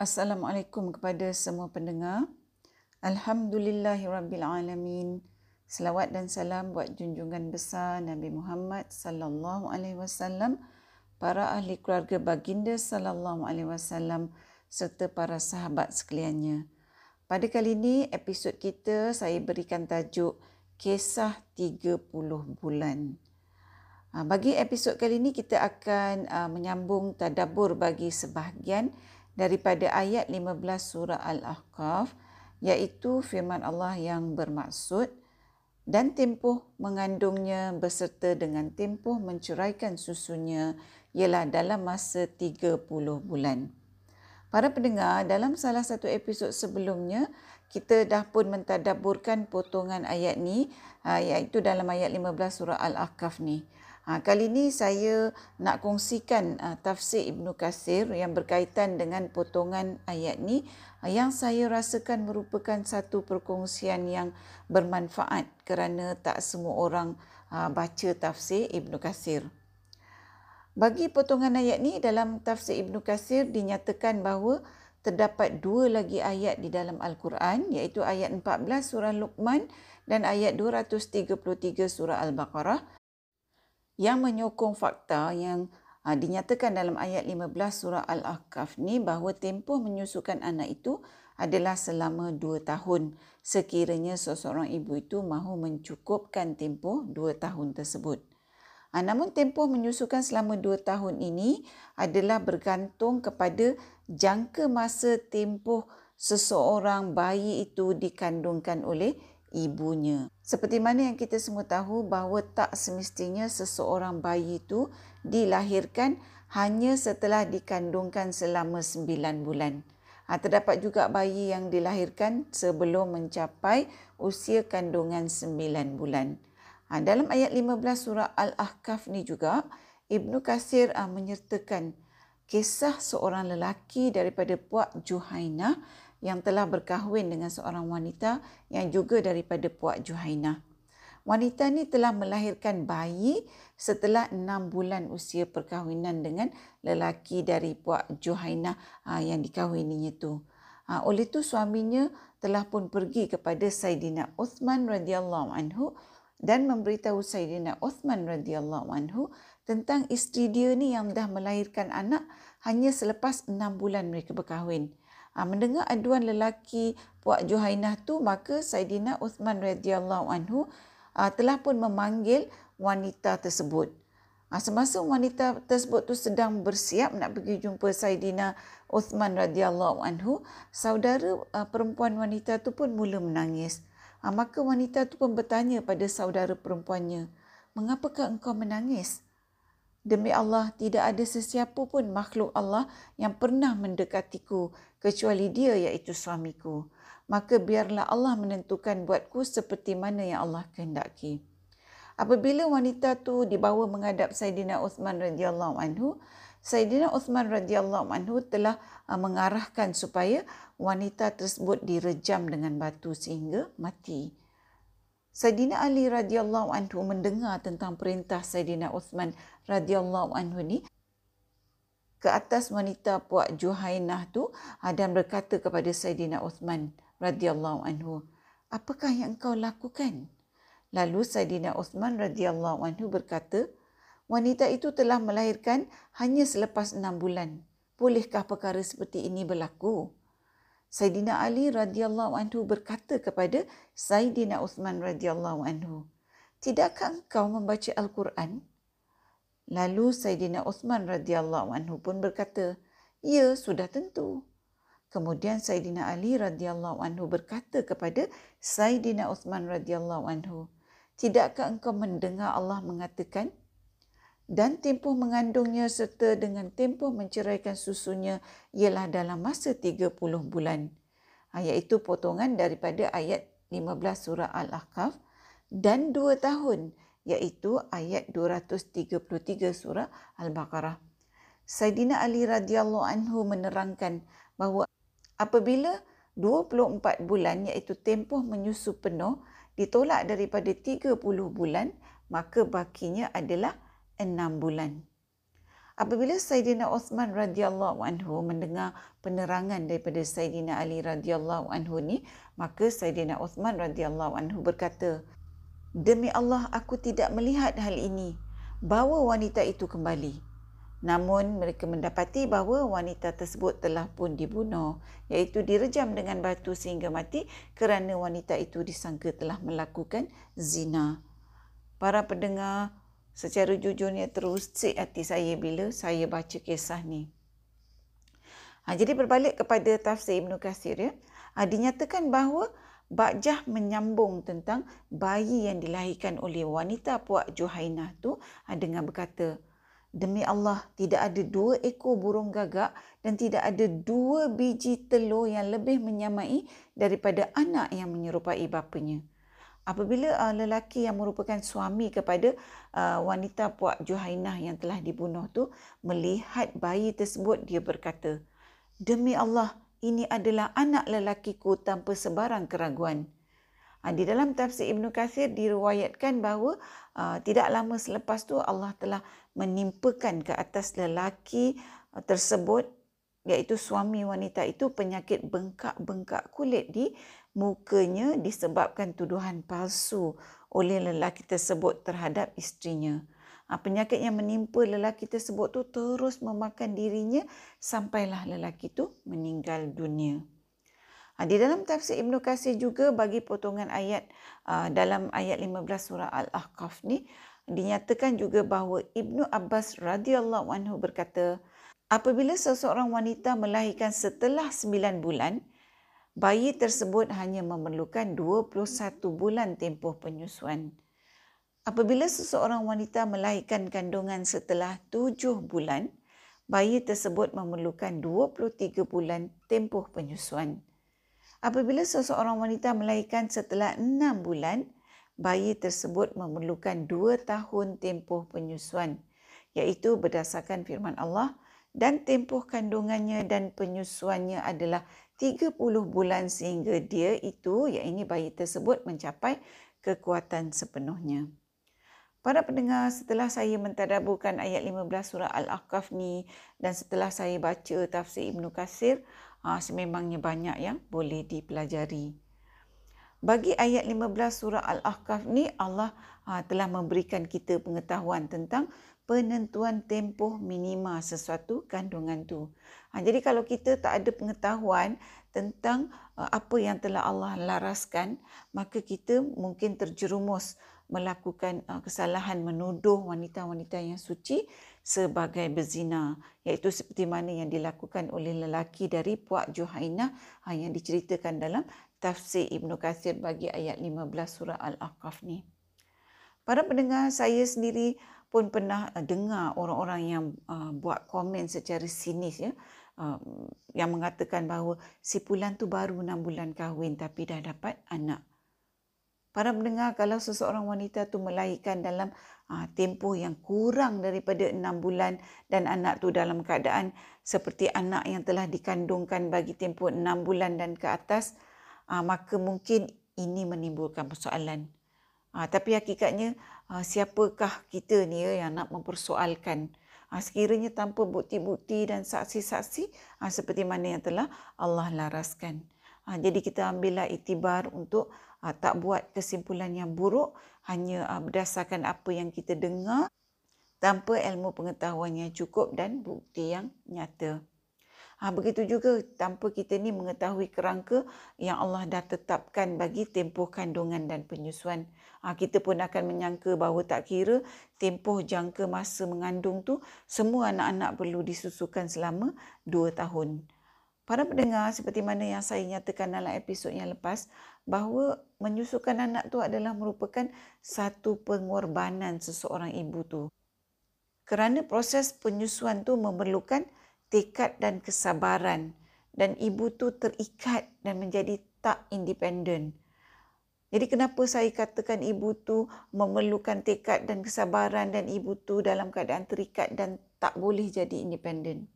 Assalamualaikum kepada semua pendengar. Alhamdulillahirabbilalamin. Selawat dan salam buat junjungan besar Nabi Muhammad sallallahu alaihi wasallam, para ahli keluarga baginda sallallahu alaihi wasallam serta para sahabat sekaliannya. Pada kali ini episod kita saya berikan tajuk Kisah 30 bulan. Ah, bagi episod kali ini kita akan ah, menyambung tadabbur bagi sebahagian daripada ayat 15 surah Al-Ahqaf iaitu firman Allah yang bermaksud dan tempoh mengandungnya beserta dengan tempoh menceraikan susunya ialah dalam masa 30 bulan. Para pendengar, dalam salah satu episod sebelumnya, kita dah pun mentadaburkan potongan ayat ni ah, iaitu dalam ayat 15 surah Al-Ahqaf ni. Ha, kali ini saya nak kongsikan uh, tafsir Ibnu Kasir yang berkaitan dengan potongan ayat ni uh, yang saya rasakan merupakan satu perkongsian yang bermanfaat kerana tak semua orang uh, baca tafsir Ibnu Kasir. Bagi potongan ayat ni dalam tafsir Ibnu Kasir dinyatakan bahawa terdapat dua lagi ayat di dalam Al-Quran iaitu ayat 14 surah Luqman dan ayat 233 surah Al-Baqarah yang menyokong fakta yang uh, dinyatakan dalam ayat 15 surah Al-Ahqaf ni bahawa tempoh menyusukan anak itu adalah selama dua tahun sekiranya seseorang ibu itu mahu mencukupkan tempoh dua tahun tersebut. Uh, namun tempoh menyusukan selama dua tahun ini adalah bergantung kepada jangka masa tempoh seseorang bayi itu dikandungkan oleh ibunya. Seperti mana yang kita semua tahu bahawa tak semestinya seseorang bayi itu dilahirkan hanya setelah dikandungkan selama sembilan bulan. Ha, terdapat juga bayi yang dilahirkan sebelum mencapai usia kandungan sembilan bulan. Ha, dalam ayat 15 surah Al-Ahqaf ni juga, Ibnu Kasir ha, menyertakan kisah seorang lelaki daripada Puak Juhainah yang telah berkahwin dengan seorang wanita yang juga daripada Puak Juhainah. Wanita ini telah melahirkan bayi setelah enam bulan usia perkahwinan dengan lelaki dari Puak Juhainah ah, yang dikahwininya itu. Ah, oleh itu suaminya telah pun pergi kepada Saidina Uthman radhiyallahu anhu dan memberitahu Saidina Uthman radhiyallahu anhu tentang isteri dia ni yang dah melahirkan anak hanya selepas enam bulan mereka berkahwin. Ha, mendengar aduan lelaki Puak Juhainah tu maka Saidina Uthman radhiyallahu anhu ha, telah pun memanggil wanita tersebut. Ha, semasa wanita tersebut tu sedang bersiap nak pergi jumpa Saidina Uthman radhiyallahu anhu, saudara ha, perempuan wanita tu pun mula menangis. Ha, maka wanita tu pun bertanya pada saudara perempuannya, "Mengapakah engkau menangis?" Demi Allah, tidak ada sesiapa pun makhluk Allah yang pernah mendekatiku kecuali dia iaitu suamiku. Maka biarlah Allah menentukan buatku seperti mana yang Allah kehendaki. Apabila wanita tu dibawa menghadap Saidina Uthman radhiyallahu anhu, Saidina Uthman radhiyallahu anhu telah uh, mengarahkan supaya wanita tersebut direjam dengan batu sehingga mati. Saidina Ali radhiyallahu anhu mendengar tentang perintah Saidina Uthman radhiyallahu anhu ni ke atas wanita puak Juhainah tu dan berkata kepada Saidina Uthman radhiyallahu anhu, "Apakah yang engkau lakukan?" Lalu Saidina Uthman radhiyallahu anhu berkata, "Wanita itu telah melahirkan hanya selepas enam bulan. Bolehkah perkara seperti ini berlaku?" Saidina Ali radhiyallahu anhu berkata kepada Saidina Uthman radhiyallahu anhu, "Tidakkah engkau membaca Al-Quran?" Lalu Saidina Uthman radhiyallahu anhu pun berkata, "Ya, sudah tentu." Kemudian Saidina Ali radhiyallahu anhu berkata kepada Saidina Uthman radhiyallahu anhu, "Tidakkah engkau mendengar Allah mengatakan, dan tempoh mengandungnya serta dengan tempoh menceraikan susunya ialah dalam masa 30 bulan. Iaitu potongan daripada ayat 15 surah Al-Ahqaf dan 2 tahun iaitu ayat 233 surah Al-Baqarah. Saidina Ali radhiyallahu anhu menerangkan bahawa apabila 24 bulan iaitu tempoh menyusu penuh ditolak daripada 30 bulan maka bakinya adalah enam bulan. Apabila Sayyidina Uthman radhiyallahu anhu mendengar penerangan daripada Sayyidina Ali radhiyallahu anhu ni, maka Sayyidina Uthman radhiyallahu anhu berkata, "Demi Allah aku tidak melihat hal ini. Bawa wanita itu kembali." Namun mereka mendapati bahawa wanita tersebut telah pun dibunuh iaitu direjam dengan batu sehingga mati kerana wanita itu disangka telah melakukan zina. Para pendengar Secara jujurnya terusik hati saya bila saya baca kisah ni. Ha, jadi berbalik kepada tafsir Ibn Qasir ya. Ha, dinyatakan bahawa Ba'jah menyambung tentang bayi yang dilahirkan oleh wanita Puak Juhainah tu ha, dengan berkata, Demi Allah, tidak ada dua ekor burung gagak dan tidak ada dua biji telur yang lebih menyamai daripada anak yang menyerupai bapanya. Apabila uh, lelaki yang merupakan suami kepada uh, wanita Puak Juhainah yang telah dibunuh tu melihat bayi tersebut dia berkata demi Allah ini adalah anak lelakiku tanpa sebarang keraguan uh, di dalam tafsir Ibn Kathir diriwayatkan bahawa uh, tidak lama selepas tu Allah telah menimpakan ke atas lelaki uh, tersebut iaitu suami wanita itu penyakit bengkak-bengkak kulit di mukanya disebabkan tuduhan palsu oleh lelaki tersebut terhadap istrinya. Ha, penyakit yang menimpa lelaki tersebut tu terus memakan dirinya sampailah lelaki itu meninggal dunia. Ha, di dalam tafsir Ibn Qasir juga bagi potongan ayat ha, dalam ayat 15 surah Al-Ahqaf ni dinyatakan juga bahawa Ibnu Abbas radhiyallahu anhu berkata apabila seseorang wanita melahirkan setelah 9 bulan bayi tersebut hanya memerlukan 21 bulan tempoh penyusuan. Apabila seseorang wanita melahirkan kandungan setelah 7 bulan, bayi tersebut memerlukan 23 bulan tempoh penyusuan. Apabila seseorang wanita melahirkan setelah 6 bulan, bayi tersebut memerlukan 2 tahun tempoh penyusuan, iaitu berdasarkan firman Allah dan tempoh kandungannya dan penyusuannya adalah 30 bulan sehingga dia itu, ini bayi tersebut mencapai kekuatan sepenuhnya. Para pendengar, setelah saya mentadaburkan ayat 15 surah Al-Aqaf ni dan setelah saya baca tafsir Ibn Qasir, ha, sememangnya banyak yang boleh dipelajari. Bagi ayat 15 surah Al-Ahqaf ni Allah ha, telah memberikan kita pengetahuan tentang penentuan tempoh minima sesuatu kandungan tu. Ha, jadi kalau kita tak ada pengetahuan tentang apa yang telah Allah laraskan, maka kita mungkin terjerumus melakukan uh, kesalahan menuduh wanita-wanita yang suci sebagai berzina iaitu seperti mana yang dilakukan oleh lelaki dari Puak Juhainah ha, yang diceritakan dalam tafsir Ibn Kathir bagi ayat 15 surah Al-Aqaf ni. Para pendengar saya sendiri pun pernah uh, dengar orang-orang yang uh, buat komen secara sinis ya uh, yang mengatakan bahawa si Pulan tu baru 6 bulan kahwin tapi dah dapat anak. Para pendengar kalau seseorang wanita tu melahirkan dalam uh, tempoh yang kurang daripada 6 bulan dan anak tu dalam keadaan seperti anak yang telah dikandungkan bagi tempoh 6 bulan dan ke atas uh, maka mungkin ini menimbulkan persoalan. Uh, tapi hakikatnya uh, siapakah kita ni ya, yang nak mempersoalkan sekiranya tanpa bukti-bukti dan saksi-saksi seperti mana yang telah Allah laraskan. Jadi kita ambillah itibar untuk tak buat kesimpulan yang buruk hanya uh, berdasarkan apa yang kita dengar tanpa ilmu pengetahuan yang cukup dan bukti yang nyata. Ha, begitu juga tanpa kita ni mengetahui kerangka yang Allah dah tetapkan bagi tempoh kandungan dan penyusuan. Ha, kita pun akan menyangka bahawa tak kira tempoh jangka masa mengandung tu semua anak-anak perlu disusukan selama dua tahun. Para pendengar seperti mana yang saya nyatakan dalam episod yang lepas bahawa menyusukan anak tu adalah merupakan satu pengorbanan seseorang ibu tu. Kerana proses penyusuan tu memerlukan tekad dan kesabaran dan ibu tu terikat dan menjadi tak independen. Jadi kenapa saya katakan ibu tu memerlukan tekad dan kesabaran dan ibu tu dalam keadaan terikat dan tak boleh jadi independen.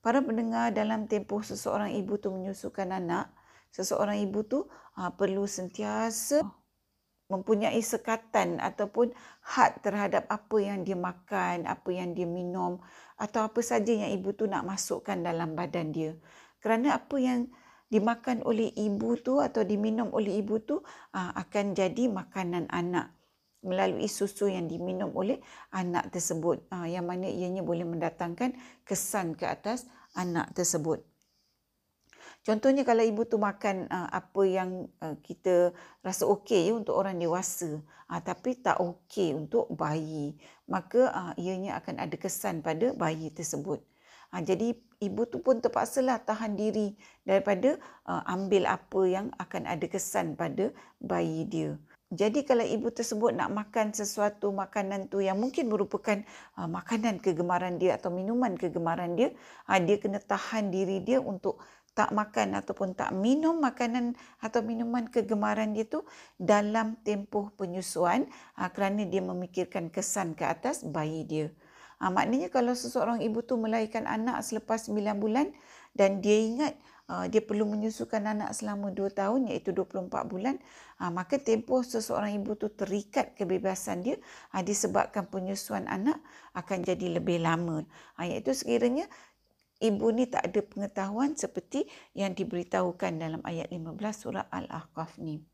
Para pendengar dalam tempoh seseorang ibu tu menyusukan anak, seseorang ibu tu ha, perlu sentiasa mempunyai sekatan ataupun had terhadap apa yang dia makan, apa yang dia minum atau apa saja yang ibu tu nak masukkan dalam badan dia. Kerana apa yang dimakan oleh ibu tu atau diminum oleh ibu tu ah, akan jadi makanan anak melalui susu yang diminum oleh anak tersebut ah, yang mana ianya boleh mendatangkan kesan ke atas anak tersebut. Contohnya kalau ibu tu makan uh, apa yang uh, kita rasa okey ya, untuk orang dewasa tapi tak okey untuk bayi, maka ianya akan ada kesan pada bayi tersebut. Jadi ibu tu pun terpaksalah tahan diri daripada ambil apa yang akan ada kesan pada bayi dia. Jadi kalau ibu tersebut nak makan sesuatu makanan tu yang mungkin merupakan uh, makanan kegemaran dia atau minuman kegemaran dia, uh, dia kena tahan diri dia untuk tak makan ataupun tak minum makanan atau minuman kegemaran dia tu dalam tempoh penyusuan ha, kerana dia memikirkan kesan ke atas bayi dia. Ha, maknanya kalau seseorang ibu tu melahirkan anak selepas 9 bulan dan dia ingat uh, dia perlu menyusukan anak selama 2 tahun iaitu 24 bulan, uh, maka tempoh seseorang ibu tu terikat kebebasan dia uh, disebabkan penyusuan anak akan jadi lebih lama. Iaitu sekiranya ibu ni tak ada pengetahuan seperti yang diberitahukan dalam ayat 15 surah Al-Ahqaf ni.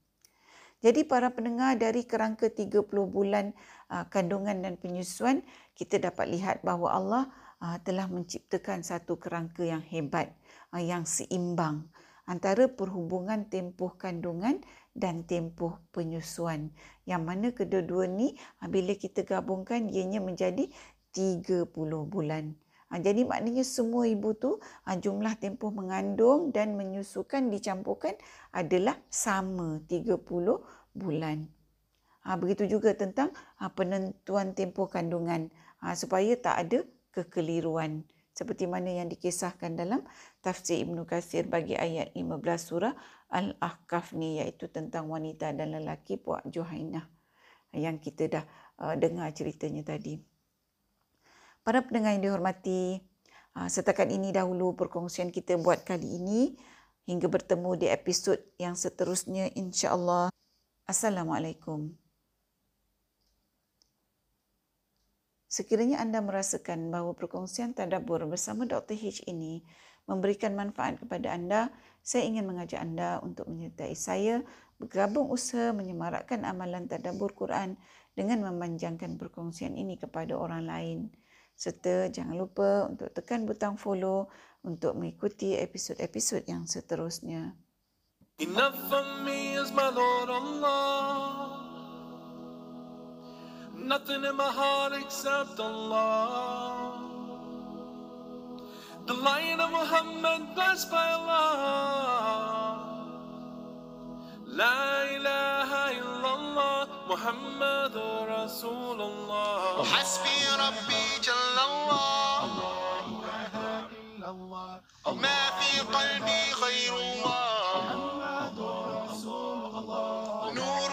Jadi para pendengar dari kerangka 30 bulan uh, kandungan dan penyusuan, kita dapat lihat bahawa Allah uh, telah menciptakan satu kerangka yang hebat, uh, yang seimbang antara perhubungan tempoh kandungan dan tempoh penyusuan. Yang mana kedua-dua ni bila kita gabungkan ianya menjadi 30 bulan. Ha, jadi maknanya semua ibu tu ha, jumlah tempoh mengandung dan menyusukan dicampurkan adalah sama 30 bulan. Ha, begitu juga tentang penentuan tempoh kandungan supaya tak ada kekeliruan seperti mana yang dikisahkan dalam tafsir Ibnu Katsir bagi ayat 15 surah Al-Ahqaf ni iaitu tentang wanita dan lelaki puak Juhainah yang kita dah dengar ceritanya tadi. Para pendengar yang dihormati, ah, setakat ini dahulu perkongsian kita buat kali ini. Hingga bertemu di episod yang seterusnya insya-Allah. Assalamualaikum. Sekiranya anda merasakan bahawa perkongsian tadabbur bersama Dr. H ini memberikan manfaat kepada anda, saya ingin mengajak anda untuk menyertai saya bergabung usaha menyemarakkan amalan tadabbur Quran dengan memanjangkan perkongsian ini kepada orang lain serta jangan lupa untuk tekan butang follow untuk mengikuti episod-episod yang seterusnya. Enough for me is my Lord Allah. Nothing in my heart except Allah. The lion of Muhammad blessed by Allah. La ilaha محمد رسول الله. وحسبي ربي جل الله. الله لا إلا الله ما في قلبي غير الله محمد رسول الله. نور